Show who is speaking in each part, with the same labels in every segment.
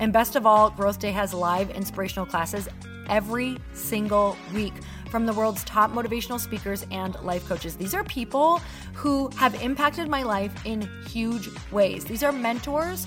Speaker 1: And best of all, Growth Day has live inspirational classes every single week from the world's top motivational speakers and life coaches. These are people who have impacted my life in huge ways. These are mentors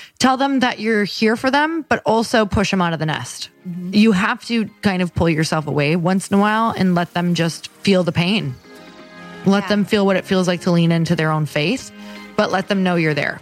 Speaker 2: Tell them that you're here for them, but also push them out of the nest. Mm-hmm. You have to kind of pull yourself away once in a while and let them just feel the pain. Let yeah. them feel what it feels like to lean into their own faith, but let them know you're there.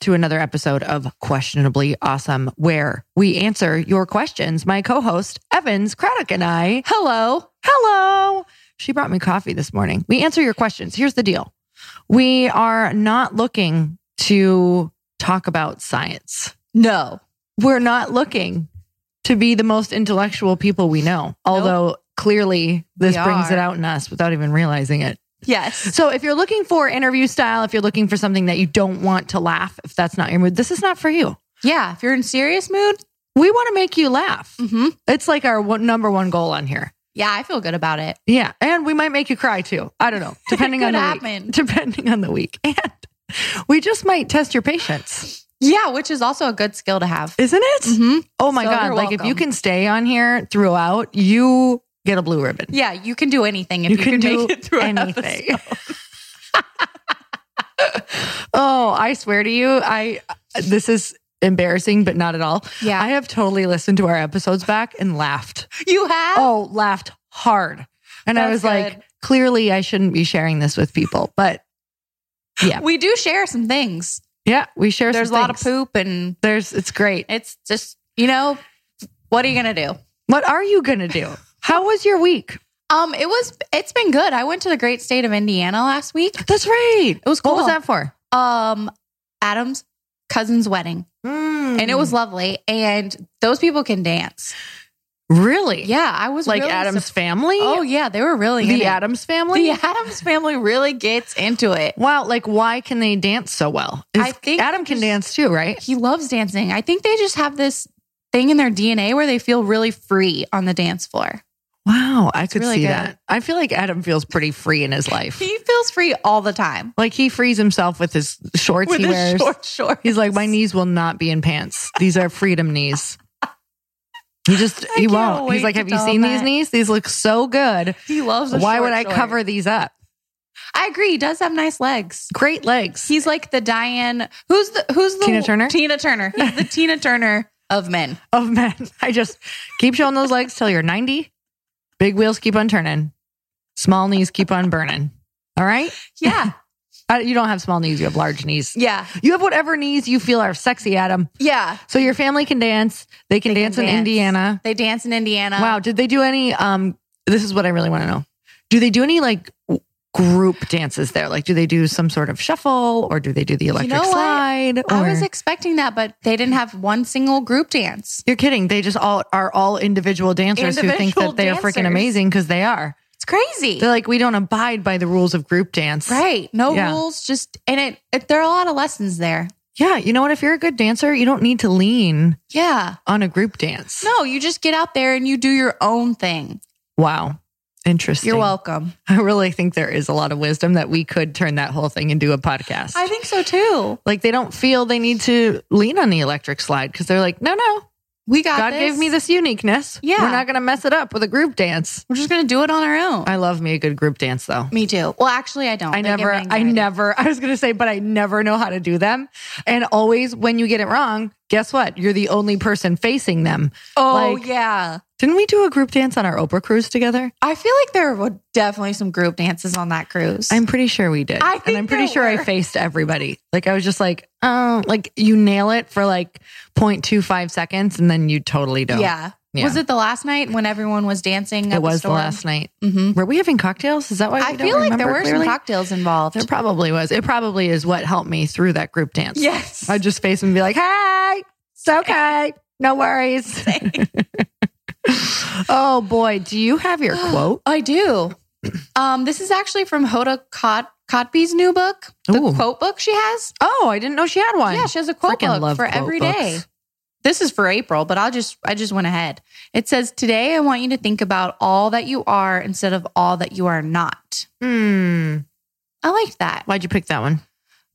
Speaker 2: to another episode of Questionably Awesome, where we answer your questions. My co host, Evans Craddock, and I, hello, hello. She brought me coffee this morning. We answer your questions. Here's the deal we are not looking to talk about science.
Speaker 1: No,
Speaker 2: we're not looking to be the most intellectual people we know, although nope. clearly this brings it out in us without even realizing it.
Speaker 1: Yes.
Speaker 2: So if you're looking for interview style, if you're looking for something that you don't want to laugh, if that's not your mood, this is not for you.
Speaker 1: Yeah. If you're in serious mood,
Speaker 2: we want to make you laugh.
Speaker 1: Mm-hmm.
Speaker 2: It's like our one, number one goal on here.
Speaker 1: Yeah, I feel good about it.
Speaker 2: Yeah, and we might make you cry too. I don't know, depending on the
Speaker 1: happen.
Speaker 2: week. Depending on the week, and we just might test your patience.
Speaker 1: Yeah, which is also a good skill to have,
Speaker 2: isn't it?
Speaker 1: Mm-hmm.
Speaker 2: Oh my so god! Like if you can stay on here throughout, you get a blue ribbon.
Speaker 1: Yeah, you can do anything if you, you can, can, do anything.
Speaker 2: oh, I swear to you, I this is
Speaker 1: embarrassing, but not at all.
Speaker 2: Yeah.
Speaker 1: I have totally listened to our episodes back and laughed.
Speaker 2: You have?
Speaker 1: Oh, laughed hard. And I
Speaker 2: That's
Speaker 1: was like, clearly I shouldn't be sharing this with people. But yeah.
Speaker 2: We do share some things.
Speaker 1: Yeah, we share
Speaker 2: There's a lot of poop and
Speaker 1: There's it's great.
Speaker 2: it's just, you know, what are you going to do?
Speaker 1: What are you gonna do? How was your week?
Speaker 2: Um, it was, it's been good. I went to the great state of Indiana last week.
Speaker 1: That's right.
Speaker 2: It was
Speaker 1: What was that for?
Speaker 2: Um, Adam's cousin's wedding and it was lovely. And those people can dance.
Speaker 1: really
Speaker 2: Yeah. I was
Speaker 1: like
Speaker 2: really
Speaker 1: Adam's
Speaker 2: sup-
Speaker 1: family.
Speaker 2: Oh yeah. They were really
Speaker 1: the. Adams family.
Speaker 2: The Adams family really gets into it.
Speaker 1: Wow, like why can they dance so well? Is-
Speaker 2: I think
Speaker 1: Adam can dance too, right?
Speaker 2: He loves dancing. I think they just have this thing in their DNA where they feel really free on the dance floor.
Speaker 1: Wow, I could
Speaker 2: really
Speaker 1: see
Speaker 2: good.
Speaker 1: that. I feel like Adam feels pretty free in his life.
Speaker 2: He feels free all the time.
Speaker 1: like he frees himself with his shorts he wears.
Speaker 2: short shorts.
Speaker 1: He's like, my knees will not be in pants. These are freedom knees. He just
Speaker 2: I
Speaker 1: he won't. He's like, have you seen
Speaker 2: him
Speaker 1: these knees? These look so good.
Speaker 2: He loves.
Speaker 1: Why would I
Speaker 2: short.
Speaker 1: cover these up?
Speaker 2: I agree. He does have nice legs.
Speaker 1: Great legs.
Speaker 2: He's like the Diane. Who's the Who's the
Speaker 1: Tina Turner?
Speaker 2: Tina Turner. He's the Tina Turner of men.
Speaker 1: of men. I just keep showing those legs till you're 90. Big wheels keep on turning. Small knees keep on burning. All right.
Speaker 2: Yeah.
Speaker 1: You don't have small knees. You have large knees.
Speaker 2: Yeah.
Speaker 1: You have whatever knees you feel are sexy, Adam.
Speaker 2: Yeah.
Speaker 1: So your family can dance. They can
Speaker 2: They can
Speaker 1: dance in
Speaker 2: dance.
Speaker 1: Indiana.
Speaker 2: They dance in Indiana.
Speaker 1: wow. Did they do any? Um, this is what I really want to know. Do they do any like group dances there? Like, do they do some sort of shuffle or do they do the electric
Speaker 2: know what?
Speaker 1: slide?
Speaker 2: I was expecting that, but they didn't have one single group dance.
Speaker 1: You're kidding. They just all are all individual dancers who think that they are freaking amazing because they are.
Speaker 2: It's crazy.
Speaker 1: They're like, we don't abide by the rules of group dance.
Speaker 2: right. No
Speaker 1: Yeah.
Speaker 2: rules. Just, and it, it, there are a lot of lessons there.
Speaker 1: Yeah. You know what? If you're a good dancer, you don't need to lean
Speaker 2: Yeah.
Speaker 1: on a group dance.
Speaker 2: No, you just get out there and you do your own thing.
Speaker 1: Wow. Interesting.
Speaker 2: You're welcome.
Speaker 1: I really think there is a lot of wisdom that we could turn that whole thing into a podcast.
Speaker 2: I think so too.
Speaker 1: like they don't feel they need to lean on the electric slide because they're like, no, no,
Speaker 2: We got
Speaker 1: God
Speaker 2: this.
Speaker 1: gave me this uniqueness.
Speaker 2: Yeah.
Speaker 1: We're not going to mess it up with a group dance.
Speaker 2: We're just gonna do it on our own.
Speaker 1: I love me a good group dance though.
Speaker 2: me too. Well, actually, I don't.
Speaker 1: I
Speaker 2: They
Speaker 1: never, I never, I was going to say, but I never know how to do them. And always when you get it wrong, guess what? You're the only person facing them.
Speaker 2: Oh
Speaker 1: Like-
Speaker 2: yeah.
Speaker 1: Didn't we do a group dance on our Oprah cruise together?
Speaker 2: I feel like there were definitely some group dances on that cruise.
Speaker 1: I'm pretty sure we did.
Speaker 2: I
Speaker 1: and I'm pretty
Speaker 2: there
Speaker 1: sure I faced everybody. Like I was just like, oh, like you nail it for like 0.25 seconds and then you totally don't.
Speaker 2: yeah.
Speaker 1: Yeah.
Speaker 2: Was it the last night when everyone was dancing?
Speaker 1: It was the last night.
Speaker 2: Mm-hmm.
Speaker 1: Were we having cocktails? Is that why
Speaker 2: I
Speaker 1: don't
Speaker 2: feel like there were
Speaker 1: clearly?
Speaker 2: some cocktails involved.
Speaker 1: There probably was. It probably is what helped me through that group dance.
Speaker 2: Yes.
Speaker 1: I'd just face and be like, hey, it's okay. No worries. oh boy. Do you have your quote?
Speaker 2: I do. Um, this is actually from Hoda Kot- Kotb's new book, the
Speaker 1: Ooh.
Speaker 2: quote book she has.
Speaker 1: Oh, I didn't know she had one.
Speaker 2: Yeah, she has a quote
Speaker 1: Frickin'
Speaker 2: book for
Speaker 1: quote
Speaker 2: every
Speaker 1: books.
Speaker 2: day. This is for April, but I'll just I just went ahead. It says today I want you to think about all that you are instead of all that you are not.
Speaker 1: Hmm.
Speaker 2: I liked that
Speaker 1: Why'd you pick that one?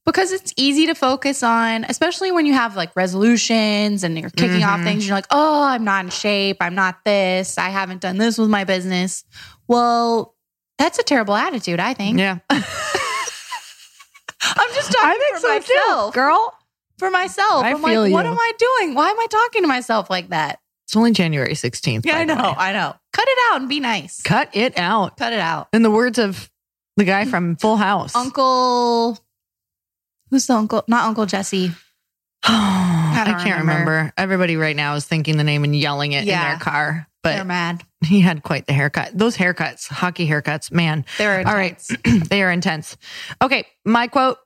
Speaker 2: Because it's easy to focus on, especially when you have like resolutions and you're kicking off
Speaker 1: Mhm.
Speaker 2: things. You're like, oh, I'm not in shape. I'm not this. I haven't done this with my business. Well, that's a terrible attitude, I think.
Speaker 1: Yeah.
Speaker 2: I'm just talking for myself.
Speaker 1: girl.
Speaker 2: For myself.
Speaker 1: I
Speaker 2: I'm
Speaker 1: feel
Speaker 2: like, what am I doing? Why am I talking to myself like that?
Speaker 1: It's only January 16th.
Speaker 2: Yeah, I know.
Speaker 1: way.
Speaker 2: I know. Cut it out and be nice.
Speaker 1: Cut it out.
Speaker 2: Cut it out.
Speaker 1: In the words of the guy from Full House.
Speaker 2: Uncle, who's the uncle? Not Uncle Jesse.
Speaker 1: I,
Speaker 2: don't
Speaker 1: can't
Speaker 2: remember.
Speaker 1: remember. Everybody right now is thinking the name and yelling it
Speaker 2: Yeah.
Speaker 1: in their car. But They're
Speaker 2: mad.
Speaker 1: he had quite the haircut. Those haircuts, hockey haircuts, man.
Speaker 2: They're
Speaker 1: All right. they are intense. Okay. My quote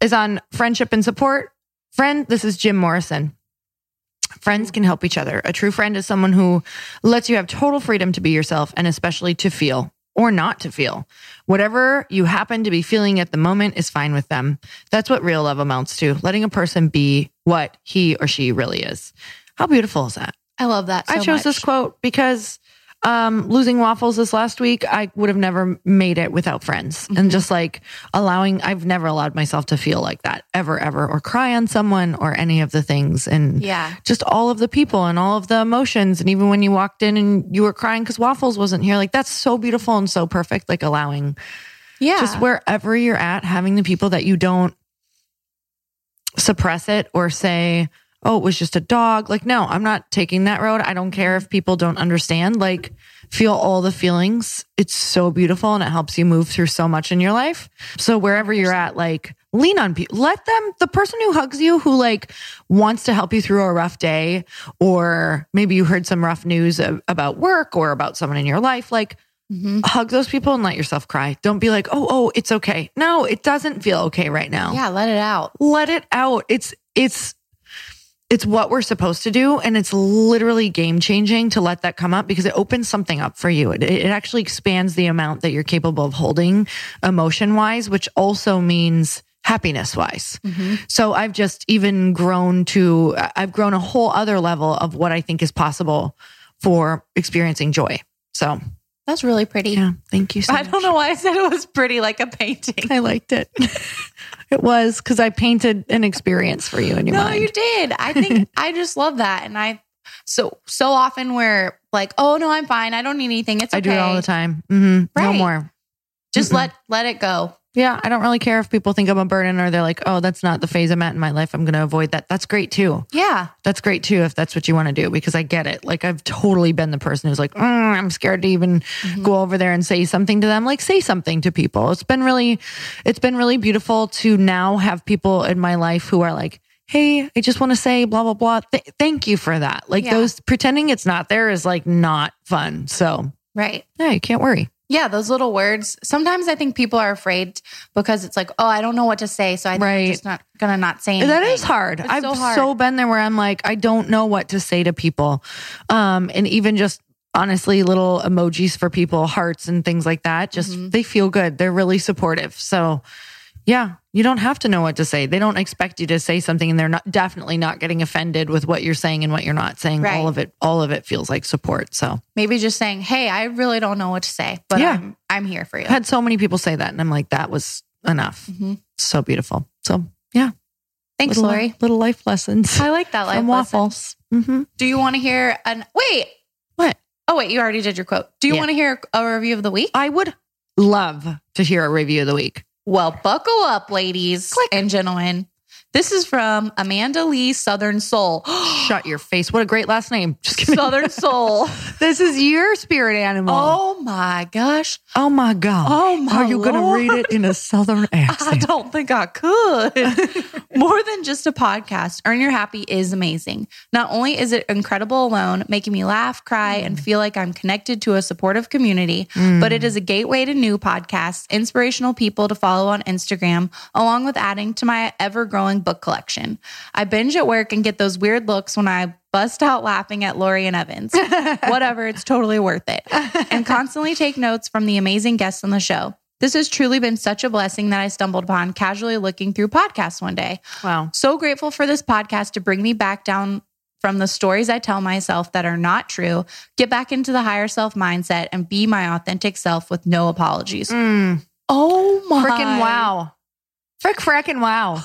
Speaker 1: is on friendship and support. Friend, this is Jim Morrison. Friends can help each other. A true friend is someone who lets you have total freedom to be yourself and especially to feel or not to feel. Whatever you happen to be feeling at the moment is fine with them. That's what real love amounts to, letting a person be what he or she really is. How beautiful is that?
Speaker 2: I love that.
Speaker 1: I
Speaker 2: so
Speaker 1: chose this quote because um, losing waffles this last week, I would have never made it without friends.
Speaker 2: Mm-hmm.
Speaker 1: And just like allowing, I've never allowed myself to feel like that ever, ever, or cry on someone or any of the things. And
Speaker 2: Yeah.
Speaker 1: just all of the people and all of the emotions. And even when you walked in and you were crying because waffles wasn't here, like that's so beautiful and so perfect. Like allowing
Speaker 2: Yeah.
Speaker 1: just wherever you're at, having the people that you don't suppress it or say, oh, it was just a dog. Like, no, I'm not taking that road. I don't care if people don't understand. Like, feel all the feelings. It's so beautiful and it helps you move through so much in your life. So wherever you're at, like, lean on people. Let them, the person who hugs you, who like wants to help you through a rough day, or maybe you heard some rough news about work or about someone in your life, like, Mm-hmm. Hug those people and let yourself cry. Don't be like, oh, oh, it's okay. No, it doesn't feel okay right now.
Speaker 2: Yeah, let it out.
Speaker 1: Let it out. It's it's it's what we're supposed to do. And it's literally game changing to let that come up because it opens something up for you. It, it actually expands the amount that you're capable of holding emotion wise, which also means happiness wise. Mm-hmm. So I've just even grown to, I've grown a whole other level of what I think is possible for experiencing joy. So
Speaker 2: that's really pretty.
Speaker 1: Yeah. Thank you so
Speaker 2: I don't know why I said it was pretty like a painting.
Speaker 1: I liked it. it was because I painted an experience for you in your
Speaker 2: no,
Speaker 1: mind.
Speaker 2: No, you did. I think I just love that. And I, so, so often we're like, oh no, I'm fine. I don't need anything. It's okay. I
Speaker 1: do it all the time. Mm-hmm. Right. No more.
Speaker 2: Just Mm-mm. let, let it go.
Speaker 1: Yeah, I don't really care if people think I'm a burden or they're like, oh, that's not the phase I'm at in my life. I'm going to avoid that. That's great too.
Speaker 2: Yeah.
Speaker 1: That's great too if that's what you want to do because I get it. Like, I've totally been the person who's like, mm, I'm scared to even mm-hmm. go over there and say something to them. Like, say something to people. It's been really, it's been really beautiful to now have people in my life who are like, hey, I just want to say blah, blah, blah. Th- thank you for that. Like, yeah. those pretending it's not there is like not fun. So,
Speaker 2: right.
Speaker 1: Yeah, you can't worry.
Speaker 2: Yeah, those little words. Sometimes I think people are afraid because it's like, oh, I don't know what to say, so I right. am just not gonna not say anything.
Speaker 1: That is hard. It's I've so, hard. so been there where I'm like, I don't know what to say to people, um, and even just honestly, little emojis for people, hearts and things like that. Just mm-hmm. they feel good. They're really supportive. So yeah, you don't have to know what to say. They don't expect you to say something and they're not definitely not getting offended with what you're saying and what you're not saying. Right. All of it all of it feels like support. So
Speaker 2: maybe just saying, "Hey, I really don't know what to say, but yeah. I'm I'm here for you."
Speaker 1: I had so many people say that and I'm like that was enough. Mm-hmm. So beautiful. So, yeah.
Speaker 2: Thanks,
Speaker 1: little,
Speaker 2: Lori.
Speaker 1: Little life lessons.
Speaker 2: I like that life waffles. Mm-hmm. Do you want to hear an wait?
Speaker 1: What?
Speaker 2: Oh wait, you already did your quote. Do you yeah. want to hear a review of the week?
Speaker 1: I would love to hear a review of the week.
Speaker 2: Well, buckle up, ladies Click. and gentlemen. This is from Amanda Lee Southern Soul.
Speaker 1: Shut your face. What a great last name.
Speaker 2: Just kidding. Southern Soul.
Speaker 1: this is your spirit animal.
Speaker 2: Oh my gosh.
Speaker 1: Oh my God.
Speaker 2: Oh my
Speaker 1: Are you going to read it in a Southern accent?
Speaker 2: I don't think I could. More than just a podcast, Earn Your Happy is amazing. Not only is it incredible alone, making me laugh, cry, mm. and feel like I'm connected to a supportive community, mm. but it is a gateway to new podcasts, inspirational people to follow on Instagram, along with adding to my ever growing book collection. I binge at work and get those weird looks when I bust out laughing at Lori and Evans. Whatever, it's totally worth it. And constantly take notes from the amazing guests on the show. This has truly been such a blessing that I stumbled upon casually looking through podcasts one day.
Speaker 1: Wow.
Speaker 2: So grateful for this podcast to bring me back down from the stories I tell myself that are not true, get back into the higher self mindset and be my authentic self with no apologies.
Speaker 1: Mm.
Speaker 2: Oh my.
Speaker 1: Freaking wow. Frick, frickin' wow.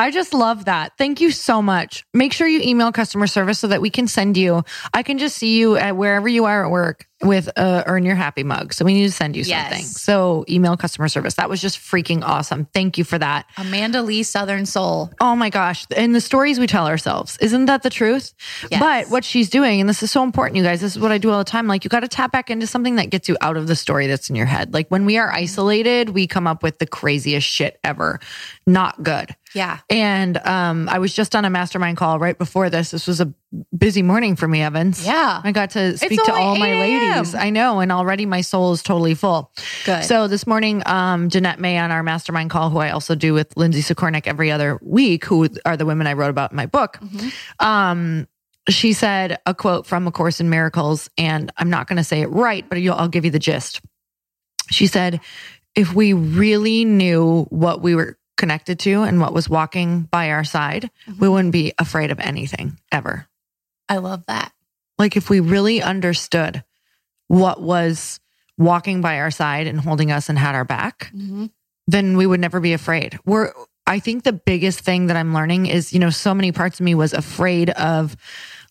Speaker 1: I just love that. Thank you so much. Make sure you email customer service so that we can send you. I can just see you at wherever you are at work with a earn your happy mug. So we need to send you yes. something. So email customer service. That was just freaking awesome. Thank you for that.
Speaker 2: Amanda Lee Southern Soul.
Speaker 1: Oh my gosh. And the stories we tell ourselves. Isn't that the truth? Yes. But what she's doing, and this is so important, you guys, this is what I do all the time. Like you got to tap back into something that gets you out of the story that's in your head. Like when we are isolated, we come up with the craziest shit ever. Not good.
Speaker 2: Yeah.
Speaker 1: And um, I was just on a mastermind call right before this. This was a busy morning for me, Evans.
Speaker 2: Yeah.
Speaker 1: I got to speak to all my ladies. I know. And already my soul is totally full.
Speaker 2: Good.
Speaker 1: So this morning, um, Jeanette May on our mastermind call, who I also do with Lindsay Sikornik every other week, who are the women I wrote about in my book. Mm-hmm. Um, she said a quote from A Course in Miracles, and I'm not going to say it right, but I'll give you the gist. She said, if we really knew what we were connected to and what was walking by our side, mm-hmm. we wouldn't be afraid of anything ever.
Speaker 2: I love that.
Speaker 1: Like if we really understood what was walking by our side and holding us and had our back, mm-hmm. then we would never be afraid. We're I think the biggest thing that I'm learning is, you know, so many parts of me was afraid of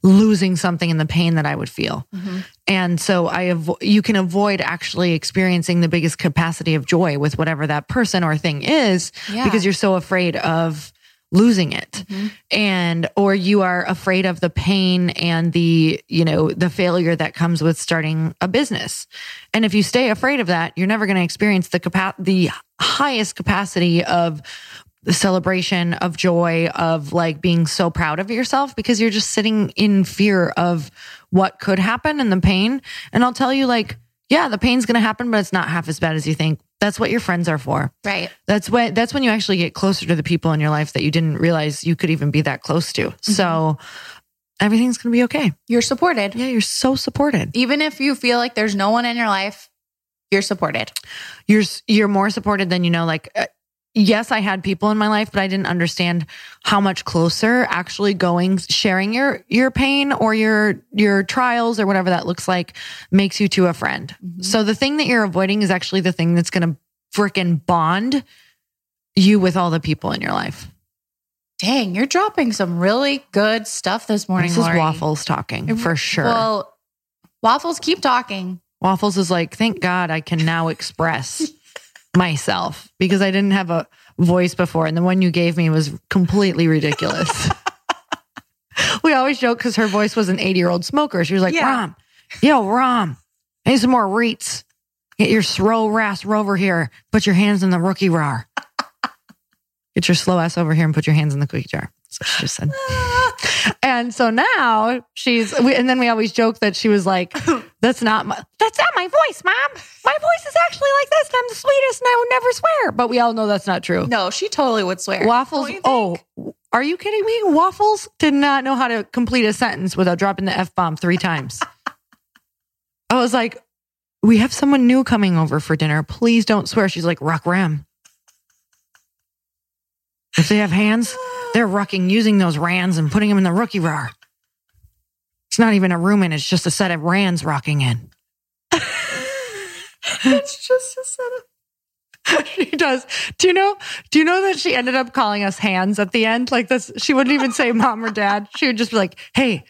Speaker 1: losing something in the pain that I would feel. Mm-hmm. And so I avo- you can avoid actually experiencing the biggest capacity of joy with whatever that person or thing is yeah. because you're so afraid of losing it. Mm-hmm. And or you are afraid of the pain and the you know the failure that comes with starting a business. And if you stay afraid of that you're never going to experience the capa- the highest capacity of the celebration of joy of like being so proud of yourself because you're just sitting in fear of what could happen and the pain. And i'll tell you like yeah the pain's going to happen but it's not half as bad as you think that's what your friends are for
Speaker 2: Right.
Speaker 1: that's when that's when you actually get closer to the people in your life that you didn't realize you could even be that close to. So everything's going to be okay.
Speaker 2: You're supported.
Speaker 1: Yeah, you're so supported.
Speaker 2: Even if you feel like there's no one in your life, you're supported.
Speaker 1: You're you're more supported than you know like uh, yes, I had people in my life, but I didn't understand how much closer actually going sharing your your pain or your your trials or whatever that looks like makes you to a friend. Mm-hmm. So the thing that you're avoiding is actually the thing that's going to freaking bond you with all the people in your life.
Speaker 2: Dang, you're dropping some really good stuff this morning.
Speaker 1: This is
Speaker 2: Lori.
Speaker 1: waffles talking for sure.
Speaker 2: Well, waffles keep talking.
Speaker 1: Waffles is like, thank God I can now express myself because I didn't have a voice before. And the one you gave me was completely ridiculous. we always joke because her voice was an 80 year old smoker. She was like,
Speaker 2: Yeah.
Speaker 1: Rom, yo, Rom, I need some more Reets. Get your slow ass over here. Put your hands in the rookie rar. Get your slow ass over here and put your hands in the cookie jar. What she just said. And so now she's, we, and then we always joke that she was like, "That's not my, that's not my voice, mom. My voice is actually like this, and I'm the sweetest, and I would never swear." But we all know that's not true.
Speaker 2: No, she totally would swear.
Speaker 1: Waffles. Oh, are you kidding me? Waffles did not know how to complete a sentence without dropping the f bomb three times. I was like, "We have someone new coming over for dinner. Please don't swear." She's like, "Ruck ram." If they have hands, they're rucking using those rans and putting them in the rookie rar. It's not even a room in, it's just a set of rans rocking in.
Speaker 2: it's just a set of.
Speaker 1: she does. Do you know? Do you know that she ended up calling us hands at the end? Like this, she wouldn't even say mom or dad. She would just be like, "Hey,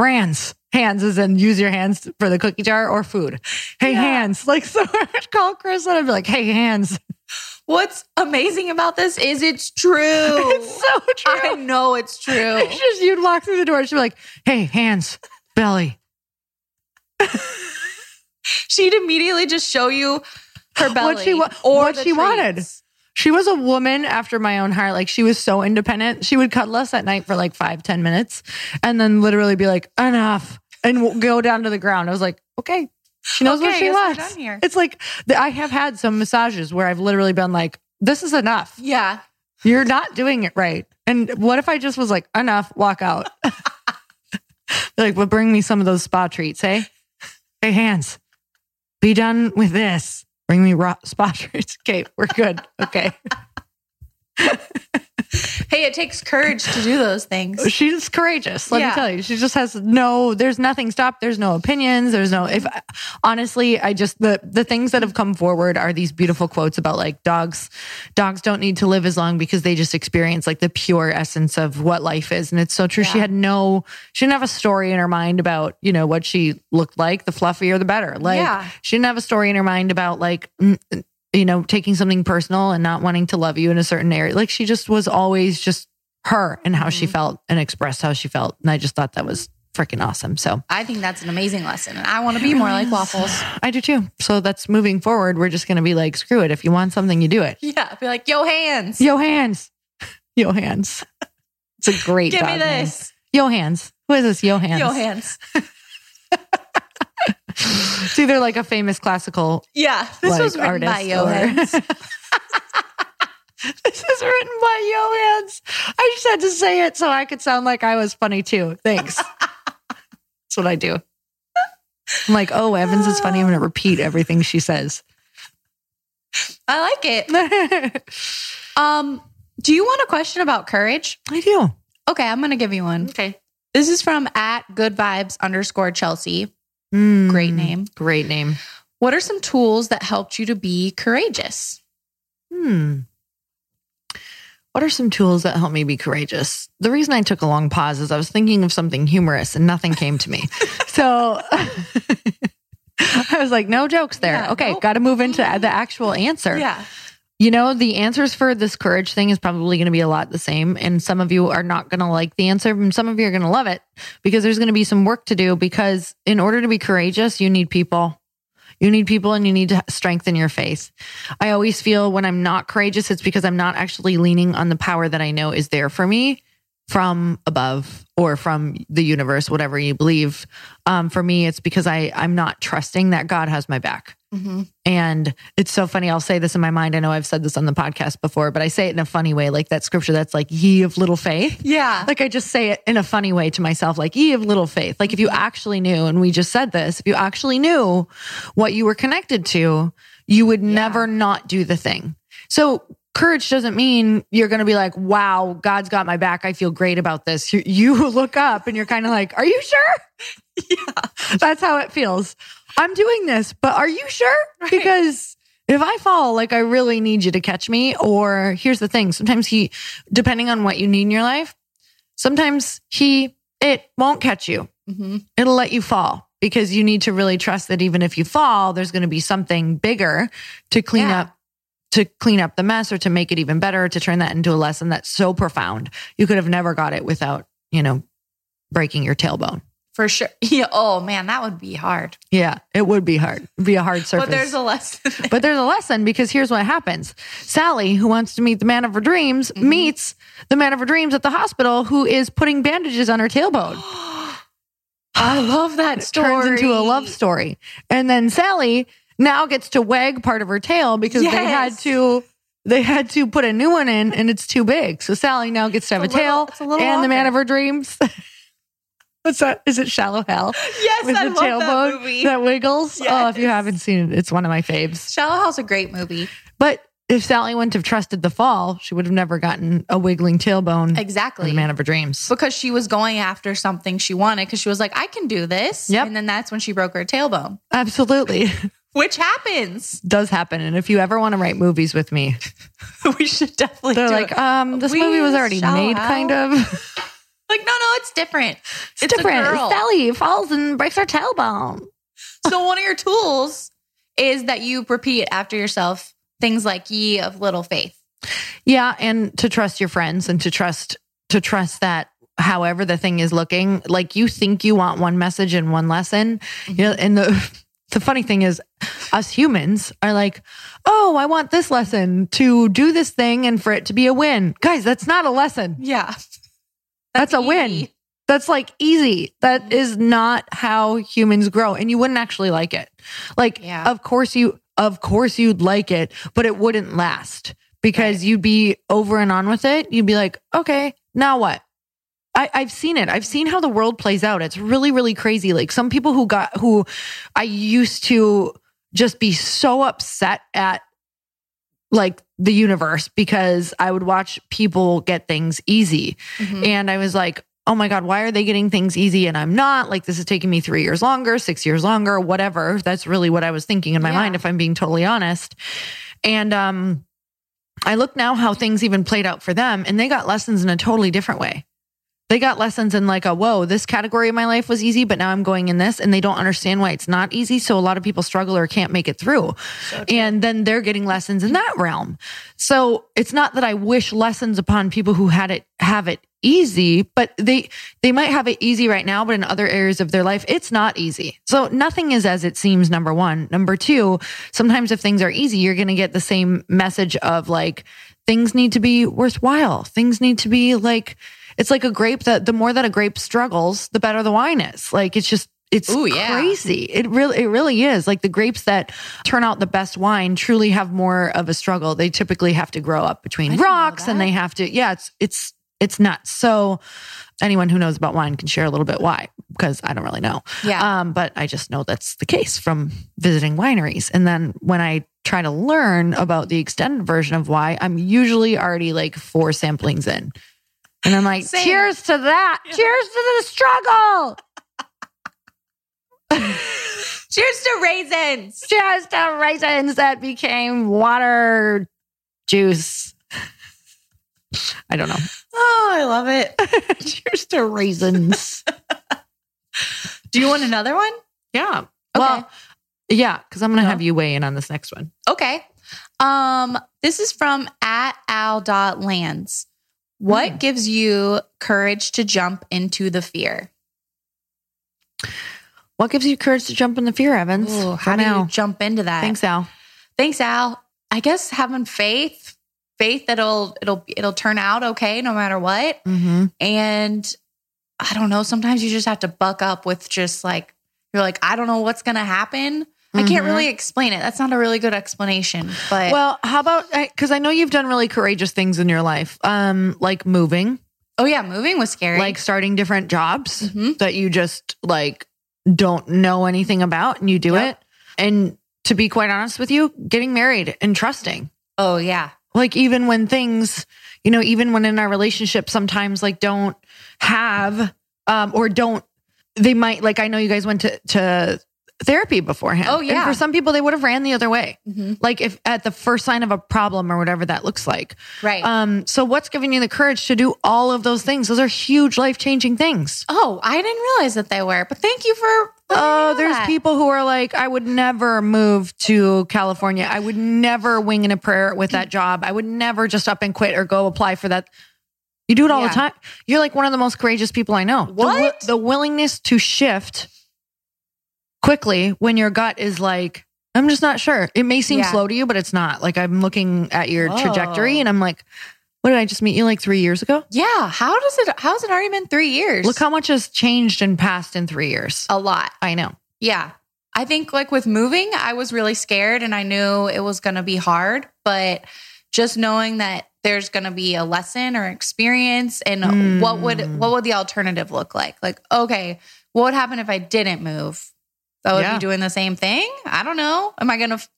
Speaker 1: rans." Hands is in use your hands for the cookie jar or food. Hey,
Speaker 2: Yeah.
Speaker 1: hands. Like so, I would call Chris and I'd be like, "Hey, hands."
Speaker 2: What's amazing about this is it's true.
Speaker 1: It's so true.
Speaker 2: I know it's true.
Speaker 1: It's just you'd walk through the door and she'd be like, "Hey, hands, belly."
Speaker 2: She'd immediately just show you her belly
Speaker 1: What she wa-
Speaker 2: or
Speaker 1: what she wanted. She was a woman after my own heart. Like she was so independent. She would cuddle us at night for like five, ten minutes and then literally be like, enough and go down to the ground. I was like, okay. She knows
Speaker 2: Okay,
Speaker 1: what she
Speaker 2: I guess we're
Speaker 1: wants. It's like I have had some massages where I've literally been like, this is enough.
Speaker 2: Yeah.
Speaker 1: You're not doing it right. And what if I just was like, enough, walk out? like, well, bring me some of those spa treats, hey? Hey, hands, be done with this. Bring me raw spa treats. Okay, we're good. Okay.
Speaker 2: Hey, it takes courage to do those things.
Speaker 1: She's courageous. Let
Speaker 2: Yeah.
Speaker 1: me tell you, she just has no. There's nothing stopped. There's no opinions. There's no. If honestly, I just the the things that have come forward are these beautiful quotes about like dogs. Dogs don't need to live as long because they just experience like the pure essence of what life is, and it's so true. She had no. She didn't have a story in her mind about you know what she looked like. The fluffier, the better. Like
Speaker 2: Yeah.
Speaker 1: she didn't have a story in her mind about like. You know, taking something personal and not wanting to love you in a certain area. Like she just was always just her and how she mm-hmm. felt and expressed how she felt. And I just thought that was freaking awesome. So
Speaker 2: I think that's an amazing lesson. And I want to be more like waffles.
Speaker 1: I do too. So that's moving forward. We're just going to be like, screw it. If you want something, you do it.
Speaker 2: Yeah. Be like, yo, hands.
Speaker 1: Yo, hands. Yo, hands. It's a great
Speaker 2: Give me
Speaker 1: dog name.
Speaker 2: this.
Speaker 1: Yo, hands. Who is this? Yo, hands.
Speaker 2: Yo, hands.
Speaker 1: It's either like a famous classical.
Speaker 2: Yeah. This
Speaker 1: Like
Speaker 2: was written by
Speaker 1: artist
Speaker 2: Yo
Speaker 1: or-
Speaker 2: Hands.
Speaker 1: This is written by Yo I just had to say it so I could sound like I was funny too. Thanks. That's what I do. I'm like, oh, Evans is funny. I'm going to repeat everything she says.
Speaker 2: I like it. Um, do you want a question about courage?
Speaker 1: I do.
Speaker 2: Okay, I'm gonna give you one.
Speaker 1: Okay.
Speaker 2: This is from at good vibes underscore Chelsea.
Speaker 1: Mm,
Speaker 2: Great name.
Speaker 1: Great name.
Speaker 2: What are some tools that helped you to be courageous?
Speaker 1: Hmm. What are some tools that help me be courageous? The reason I took a long pause is I was thinking of something humorous and nothing came to me. so I was like, no jokes there.
Speaker 2: Yeah,
Speaker 1: okay,
Speaker 2: nope.
Speaker 1: got to move into the actual answer.
Speaker 2: Yeah.
Speaker 1: You know, the answers for this courage thing is probably going to be a lot the same. And some of you are not going to like the answer, and some of you are going to love it because there's going to be some work to do. Because in order to be courageous, you need people. You need people and you need to strengthen your faith. I always feel when I'm not courageous, it's because I'm not actually leaning on the power that I know is there for me from above or from the universe, whatever you believe. Um, for me, it's because I, I'm not trusting that God has my back. And it's so funny. I'll say this in my mind. I know I've said this on the podcast before, but I say it in a funny way, like that scripture that's like, ye of little faith.
Speaker 2: Yeah.
Speaker 1: Like I just say it in a funny way to myself, like ye of little faith. Like if you actually knew, and we just said this, if you actually knew what you were connected to, you would never not do the thing. So courage doesn't mean you're going to be like, wow, God's got my back. I feel great about this. You, you look up and you're kind of like, are you sure? Yeah. That's how it feels. I'm doing this, but are you sure? Because if I fall, like I really need you to catch me. Or here's the thing. Sometimes he, depending on what you need in your life, sometimes he, it won't catch you. Mm-hmm. It'll let you fall because you need to really trust that even if you fall, there's going to be something bigger to clean
Speaker 2: Yeah.
Speaker 1: up, to clean up the mess or to make it even better, to turn that into a lesson that's so profound. You could have never got it without, you know, breaking your tailbone.
Speaker 2: For sure. Yeah. Oh man, that would be hard.
Speaker 1: Yeah, it would be hard. It'd be a hard surface.
Speaker 2: But there's a lesson. there.
Speaker 1: But there's a lesson because here's what happens. Sally, who wants to meet the man of her dreams,
Speaker 2: Mm-hmm.
Speaker 1: meets the man of her dreams at the hospital who is putting bandages on her tailbone.
Speaker 2: I love that story.
Speaker 1: Turns into a love story. And then Sally now gets to wag part of her tail because they had to they had to put a new one in and it's too big. So Sally now gets to have a,
Speaker 2: a little-
Speaker 1: tail
Speaker 2: it's a little
Speaker 1: and the man of her dreams. What's that? Is it Shallow Hal?
Speaker 2: Yes,
Speaker 1: With
Speaker 2: I
Speaker 1: the
Speaker 2: love that movie.
Speaker 1: that wiggles. Oh, if you haven't seen it, it's one of my faves.
Speaker 2: Shallow Hal's a great movie.
Speaker 1: But if Sally wouldn't have trusted the fall, she would have never gotten a wiggling tailbone.
Speaker 2: Exactly.
Speaker 1: The man of her dreams.
Speaker 2: because she was going after something she wanted because she was like, I can do this.
Speaker 1: Yep.
Speaker 2: And then that's when she broke her tailbone,
Speaker 1: Absolutely.
Speaker 2: which happens.
Speaker 1: Does happen. And if you ever want to write movies with me,
Speaker 2: we should definitely
Speaker 1: they're
Speaker 2: do
Speaker 1: like,
Speaker 2: it.
Speaker 1: um, this
Speaker 2: We
Speaker 1: movie was already made, kind of. It's,
Speaker 2: like, no, no, it's different. It's,
Speaker 1: different.
Speaker 2: A girl.
Speaker 1: Sally falls and breaks her tailbone.
Speaker 2: so one of your tools is that you repeat after yourself things like ye of little faith.
Speaker 1: Yeah, and to trust your friends and to trust to trust that however the thing is looking, like you think you want one message and one lesson, mm-hmm. you know, and the the funny thing is us humans are like, "Oh, I want this lesson to do this thing and for it to be a win." Guys, that's not a lesson.
Speaker 2: Yeah.
Speaker 1: That's, a win. That's like easy. That mm-hmm. is not how humans grow and you wouldn't actually like it. Like
Speaker 2: Yeah.
Speaker 1: of course you of course you'd like it, but it wouldn't last because you'd be over and on with it. You'd be like, "Okay, now what?" I, I've seen it. I've seen how the world plays out. It's really, really crazy. Like some people who got who I used to just be so upset at like the universe because I would watch people get things easy.
Speaker 2: Mhm.
Speaker 1: And I was like, oh my God, why are they getting things easy and I'm not? Like, this is taking me three years longer, six years longer, whatever. That's really what I was thinking in my
Speaker 2: Yeah.
Speaker 1: mind, if I'm being totally honest. And um, I look now how things even played out for them, and they got lessons in a totally different way. They got lessons in like a whoa, this category of my life was easy, but now I'm going in this, and they don't understand why it's not easy. So a lot of people struggle or can't make it through. and then they're getting lessons in that realm. So it's not that I wish lessons upon people who had it have it easy, but they they might have it easy right now, but in other areas of their life, it's not easy. So nothing is as it seems, number one. Number two, sometimes if things are easy, you're gonna get the same message of like things need to be worthwhile. Things need to be like it's like a grape that the more that a grape struggles, the better the wine is. Like it's just it's
Speaker 2: Ooh, yeah.
Speaker 1: crazy. It really it really is. Like the grapes that turn out the best wine truly have more of a struggle. They typically have to grow up between rocks and they have to yeah, it's it's it's nuts. So anyone who knows about wine can share a little bit why because I don't really know.
Speaker 2: Yeah.
Speaker 1: Um, but I just know that's the case from visiting wineries. And then when I try to learn about the extended version of why, I'm usually already like four samplings in. And I'm like,
Speaker 2: Same.
Speaker 1: cheers to that. Cheers to the struggle.
Speaker 2: Cheers to raisins.
Speaker 1: Cheers to raisins that became water juice. I don't know.
Speaker 2: Oh, I love it.
Speaker 1: Cheers to raisins.
Speaker 2: Do you want another one?
Speaker 1: Yeah. Well, yeah, because I'm going to
Speaker 2: No.
Speaker 1: have you weigh in on this next one.
Speaker 2: Okay. Um, this is from at al.lands. What
Speaker 1: Hmm.
Speaker 2: gives you courage to jump into the fear?
Speaker 1: What gives you courage to jump in the fear, Evans?
Speaker 2: Ooh, how do you jump into that?
Speaker 1: Thanks, Al.
Speaker 2: Thanks, Al. I guess having faith, faith that it'll it'll it'll turn out okay no matter what.
Speaker 1: Mm-hmm.
Speaker 2: And I don't know, sometimes you just have to buck up with just like you're like, I don't know what's gonna happen. I can't
Speaker 1: Mhm.
Speaker 2: really explain it. That's not a really good explanation. But
Speaker 1: Well, how about because I know you've done really courageous things in your life, um, like moving,
Speaker 2: oh yeah, moving was scary.
Speaker 1: like starting different jobs
Speaker 2: Mhm.
Speaker 1: that you just like don't know anything about, and you do
Speaker 2: Yep.
Speaker 1: it. And to be quite honest with you, getting married and trusting,
Speaker 2: oh yeah.
Speaker 1: like even when things, you know, even when in our relationship, sometimes like don't have, um, or don't, they might like. I know you guys went to to therapy beforehand.
Speaker 2: Oh,
Speaker 1: And
Speaker 2: yeah.
Speaker 1: for some people, they would have ran the other way.
Speaker 2: Mhm.
Speaker 1: Like if at the first sign of a problem or whatever that looks like.
Speaker 2: Right.
Speaker 1: Um, so what's giving you the courage to do all of those things? Those are huge life changing things.
Speaker 2: oh, I didn't realize that they were, but thank you for
Speaker 1: Oh, there's
Speaker 2: that.
Speaker 1: people who are like, I would never move to California. I would never wing in a prayer with that job. I would never just up and quit or go apply for that. You do it all
Speaker 2: Yeah.
Speaker 1: the time. You're like one of the most courageous people I know. The
Speaker 2: What?
Speaker 1: The, willingness to shift quickly when your gut is like, I'm just not sure. It may seem
Speaker 2: Yeah.
Speaker 1: slow to you, but it's not. Like I'm looking at your
Speaker 2: Whoa.
Speaker 1: trajectory and I'm like, what did I just meet you like three years ago?
Speaker 2: Yeah. How does it how's it already been three years?
Speaker 1: Look how much has changed and passed in three years.
Speaker 2: a lot.
Speaker 1: I know.
Speaker 2: Yeah. I think like with moving, I was really scared and I knew it was going to be hard, but just knowing that there's going to be a lesson or experience and what would
Speaker 1: Mm.
Speaker 2: what would the alternative look like? Like, okay, what would happen if I didn't move? I would
Speaker 1: Yeah.
Speaker 2: be doing the same thing? I don't know. Am I going to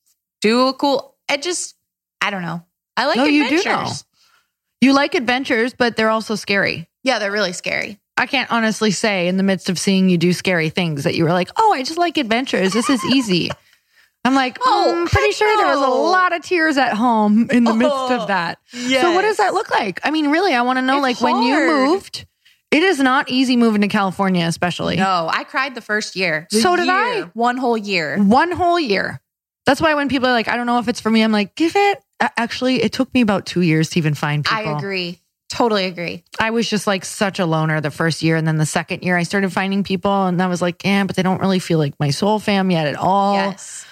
Speaker 2: do a cool I just I don't know. I like
Speaker 1: No, you do know. You like adventures, but they're also scary.
Speaker 2: Yeah, they're really scary.
Speaker 1: I can't honestly say in the midst of seeing you do scary things that you were like, oh, I just like adventures. This is easy. I'm like,
Speaker 2: Oh,
Speaker 1: oh, I'm pretty
Speaker 2: heck
Speaker 1: sure there was a lot of tears at home in the midst
Speaker 2: Oh,
Speaker 1: of that. So what does that look like? I mean, really, I want to know
Speaker 2: It's
Speaker 1: like when you moved, it is not easy moving to California, especially.
Speaker 2: No, I cried the first year. The
Speaker 1: So did
Speaker 2: year.
Speaker 1: I.
Speaker 2: One whole year.
Speaker 1: One whole year. That's why when people are like, I don't know if it's for me, I'm like, give it. Actually, it took me about two years to even find people.
Speaker 2: I agree. Totally agree.
Speaker 1: I was just like such a loner the first year. And then the second year, I started finding people, and I was like, yeah, but they don't really feel like my soul fam yet at all.
Speaker 2: Yes.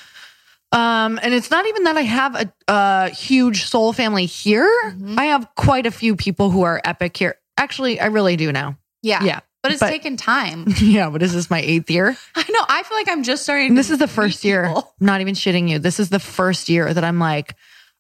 Speaker 1: Um, and it's not even that I have a, a huge soul family here.
Speaker 2: Mhm.
Speaker 1: I have quite a few people who are epic here. Actually, I really do now.
Speaker 2: Yeah.
Speaker 1: Yeah.
Speaker 2: But it's
Speaker 1: But-
Speaker 2: taken time.
Speaker 1: yeah. What is this? My eighth year?
Speaker 2: I know. I feel like I'm just starting.
Speaker 1: And
Speaker 2: to
Speaker 1: this is the first year. I'm not even shitting you. This is the first year that I'm like,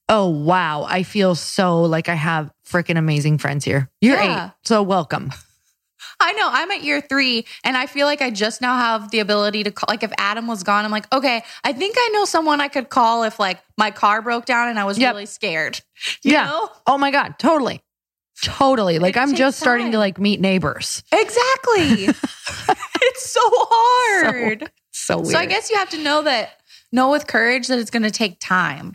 Speaker 1: oh, wow. I feel so like I have freaking amazing friends here. You're
Speaker 2: Yeah.
Speaker 1: eight. So welcome.
Speaker 2: I know. I'm at year three, and I feel like I just now have the ability to call. Like, if Adam was gone, I'm like, okay, I think I know someone I could call if like my car broke down and I was
Speaker 1: Yep.
Speaker 2: really scared. You
Speaker 1: yeah.
Speaker 2: know?
Speaker 1: Oh my God. Totally. Totally. Like I'm just starting to like meet neighbors.
Speaker 2: Exactly. it's so hard.
Speaker 1: So weird.
Speaker 2: So I guess you have to know that, know with courage that it's going to take time.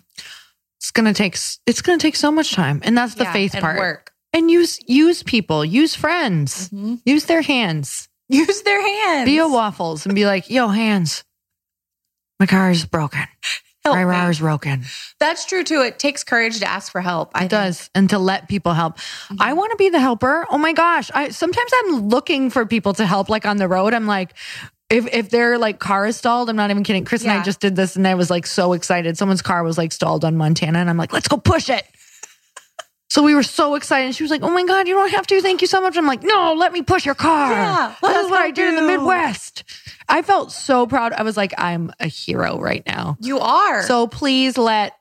Speaker 1: it's gonna take it's gonna take so much time, and that's the
Speaker 2: Yeah,
Speaker 1: faith
Speaker 2: and
Speaker 1: part.
Speaker 2: Work.
Speaker 1: And use use people, use friends,
Speaker 2: Mhm.
Speaker 1: use their hands.
Speaker 2: Use their hands.
Speaker 1: Be a waffles and be like, yo, hands. My car is broken.
Speaker 2: Help
Speaker 1: My is broken.
Speaker 2: That's true too. It takes courage to ask for help. I
Speaker 1: It
Speaker 2: think.
Speaker 1: does, and to let people help.
Speaker 2: Mm-hmm.
Speaker 1: I want to be the helper. Oh my gosh! I sometimes I'm looking for people to help, like on the road. I'm like, if if their like car is stalled, I'm not even kidding. Chris and I just did this, and I was like so excited. Someone's car was like stalled on Montana, and I'm like, let's go push it. So we were so excited. And she was like, "Oh my god, you don't have to. Thank you so much." I'm like, "No, let me push your car.
Speaker 2: Yeah,
Speaker 1: this is what I
Speaker 2: help
Speaker 1: did in the. Midwest." I felt so proud. I was like, "I'm a hero right now."
Speaker 2: You are.
Speaker 1: So please let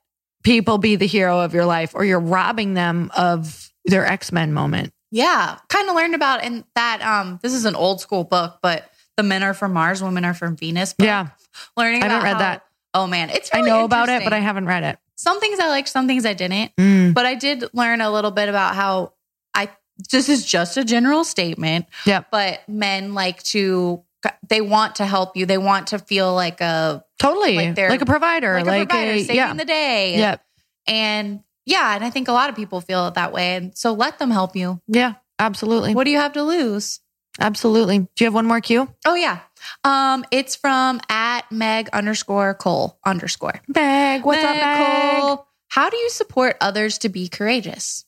Speaker 1: people be the hero of your life, or you're robbing them of their X Men moment.
Speaker 2: yeah, kind of learned about in that. Um, this is an old school book, but the men are from Mars, women are from Venus.
Speaker 1: Yeah,
Speaker 2: learning.
Speaker 1: I haven't read
Speaker 2: how-
Speaker 1: that.
Speaker 2: Oh man, it's.
Speaker 1: I know about it, but I haven't read it.
Speaker 2: Some things I liked, some things I didn't.
Speaker 1: Mm,
Speaker 2: But I did learn a little bit about how I. This is just a general statement,
Speaker 1: yep,
Speaker 2: but men like to. They want to help you. They want to feel like a
Speaker 1: totally,
Speaker 2: Like
Speaker 1: like,
Speaker 2: they're-
Speaker 1: a provider,
Speaker 2: like,
Speaker 1: like,
Speaker 2: a provider,
Speaker 1: a,
Speaker 2: saving
Speaker 1: yeah,
Speaker 2: the day.
Speaker 1: yep,
Speaker 2: And yeah, and I think a lot of people feel it that way. And so let them help you.
Speaker 1: yeah, absolutely,
Speaker 2: What do you have to lose?
Speaker 1: absolutely. Do you have one more cue?
Speaker 2: Oh yeah. Um, it's from at Meg underscore Cole underscore.
Speaker 1: Meg, what's up, Meg?
Speaker 2: Cole. How do you support others to be courageous?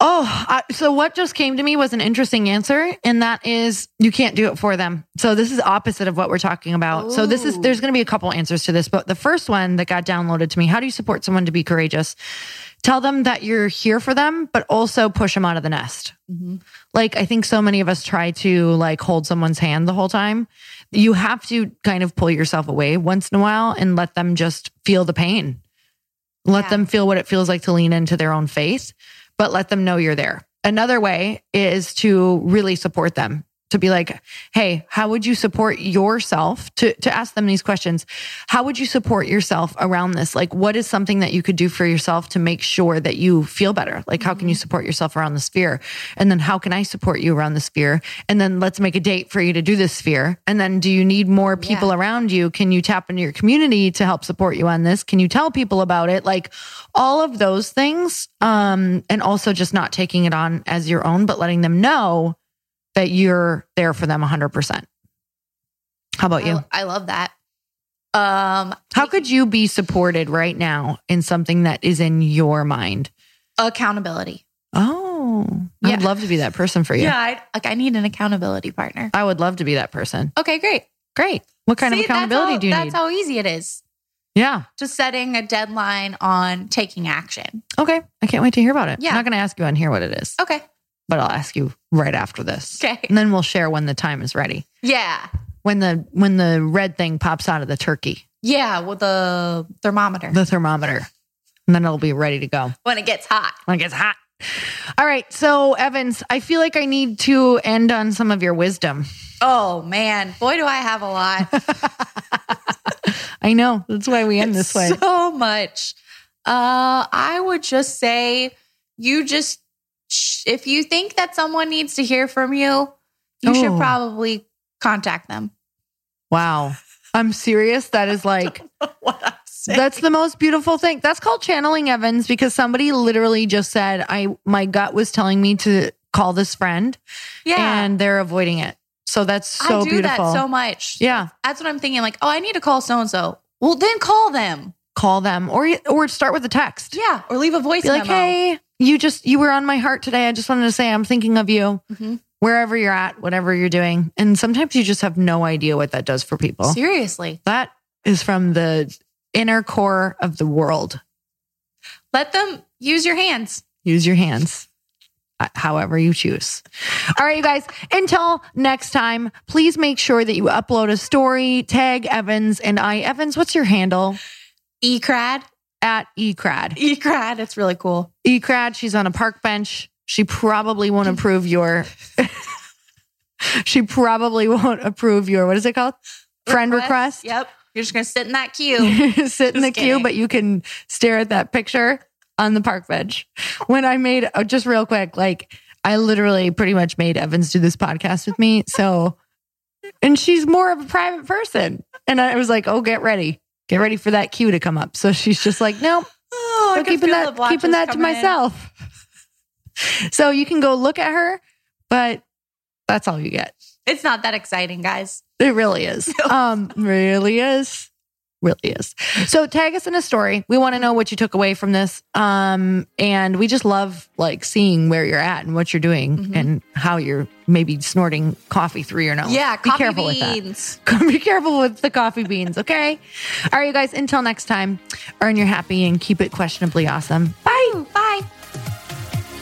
Speaker 1: Oh, I, so what just came to me was an interesting answer, and that is you can't do it for them. So this is opposite of what we're talking about. So this is there's going to be a couple answers to this, but the first one that got downloaded to me: How do you support someone to be courageous? Tell them that you're here for them, but also push them out of the nest. Mm-hmm. Like I think so many of us try to like hold someone's hand the whole time. You have to kind of pull yourself away once in a while and let them just feel the pain. Let
Speaker 2: Yeah.
Speaker 1: them feel what it feels like to lean into their own faith, but let them know you're there. Another way is to really support them. To be like, hey, how would you support yourself? To to ask them these questions. How would you support yourself around this? Like, what is something that you could do for yourself to make sure that you feel better? Like, how can you support yourself around the sphere? And then how can I support you around the sphere? And then let's make a date for you to do this sphere. And then do you need more people
Speaker 2: Yeah.
Speaker 1: around you? Can you tap into your community to help support you on this? Can you tell people about it? Like all of those things. Um, and also just not taking it on as your own, but letting them know that you're there for them 100%. How about you?
Speaker 2: I, I love that. Um,
Speaker 1: How could you be supported right now in something that is in your mind?
Speaker 2: accountability.
Speaker 1: Oh, I'd love to be that person for you.
Speaker 2: Yeah, I, like I need an accountability partner.
Speaker 1: I would love to be that person.
Speaker 2: Okay, great.
Speaker 1: Great. What kind
Speaker 2: See,
Speaker 1: of accountability
Speaker 2: how,
Speaker 1: do you
Speaker 2: That's
Speaker 1: need?
Speaker 2: That's how easy it is.
Speaker 1: yeah.
Speaker 2: Just setting a deadline on taking action.
Speaker 1: Okay. I can't wait to hear about it.
Speaker 2: Yeah.
Speaker 1: I'm not going to ask you on here what it is,
Speaker 2: Okay.
Speaker 1: But I'll ask you right after this.
Speaker 2: Okay.
Speaker 1: And then we'll share when the time is ready.
Speaker 2: Yeah.
Speaker 1: When the when the red thing pops out of the turkey,
Speaker 2: Yeah, with the thermometer
Speaker 1: the thermometer. And then it'll be ready to go
Speaker 2: when it gets hot.
Speaker 1: when it gets hot. All right. So, Evans, I feel like I need to end on some of your wisdom.
Speaker 2: Oh man, boy, do I have a lot.
Speaker 1: I know. That's why we end this way.
Speaker 2: So much. Uh, I would just say you just if you think that someone needs to hear from you, you
Speaker 1: Oh.
Speaker 2: should probably contact them.
Speaker 1: Wow. I'm serious. That is like
Speaker 2: what I'm saying.
Speaker 1: That's the most beautiful thing. That's called channeling Evans because somebody literally just said, I my gut was telling me to call this friend
Speaker 2: yeah.
Speaker 1: and they're avoiding it. So that's so
Speaker 2: I do
Speaker 1: beautiful.
Speaker 2: that so much.
Speaker 1: yeah.
Speaker 2: That's what I'm thinking. Like, oh, I need to call so and so. Well, then call them.
Speaker 1: Call them or or start with a text.
Speaker 2: Yeah, or leave a voice
Speaker 1: Be like,
Speaker 2: memo.
Speaker 1: hey, you just you were on my heart today. I just wanted to say I'm thinking of you.
Speaker 2: Mhm.
Speaker 1: Wherever you're at, whatever you're doing. And sometimes you just have no idea what that does for people.
Speaker 2: Seriously,
Speaker 1: That is from the inner core of the world.
Speaker 2: let them use your hands.
Speaker 1: use your hands uh, however you choose. All right, you guys, until next time, please make sure that you upload a story, tag Evans and I. Evans, what's your handle?
Speaker 2: Ecrad,
Speaker 1: At eCrad.
Speaker 2: Ecrad. It's really cool.
Speaker 1: eCrad, she's on a park bench. She probably won't approve your. she probably won't approve your, what is it called? Friend request.
Speaker 2: Yep. You're just gonna sit in that queue.
Speaker 1: sit in the
Speaker 2: Just
Speaker 1: queue, but you can stare at that picture on the park bench. When I made, oh, just real quick, like I literally pretty much made Evans do this podcast with me. So, and she's more of a private person. And I was like, oh, get ready. Get ready for that cue to come up. So she's just like, nope,
Speaker 2: Oh,
Speaker 1: I'm keeping that, keeping that to myself. so you can go look at her, but that's all you get.
Speaker 2: It's not that exciting, guys.
Speaker 1: It really is. Um, really is. Really is. So tag us in a story. We want to know what you took away from this. Um, and we just love like seeing where you're at and what you're doing
Speaker 2: Mhm.
Speaker 1: and how you're maybe snorting coffee through your nose.
Speaker 2: Yeah,
Speaker 1: Be
Speaker 2: coffee
Speaker 1: careful with that.
Speaker 2: beans.
Speaker 1: Be careful with the coffee beans, okay? All right, you guys, until next time, earn your happy and keep it questionably awesome. Bye.
Speaker 2: Bye.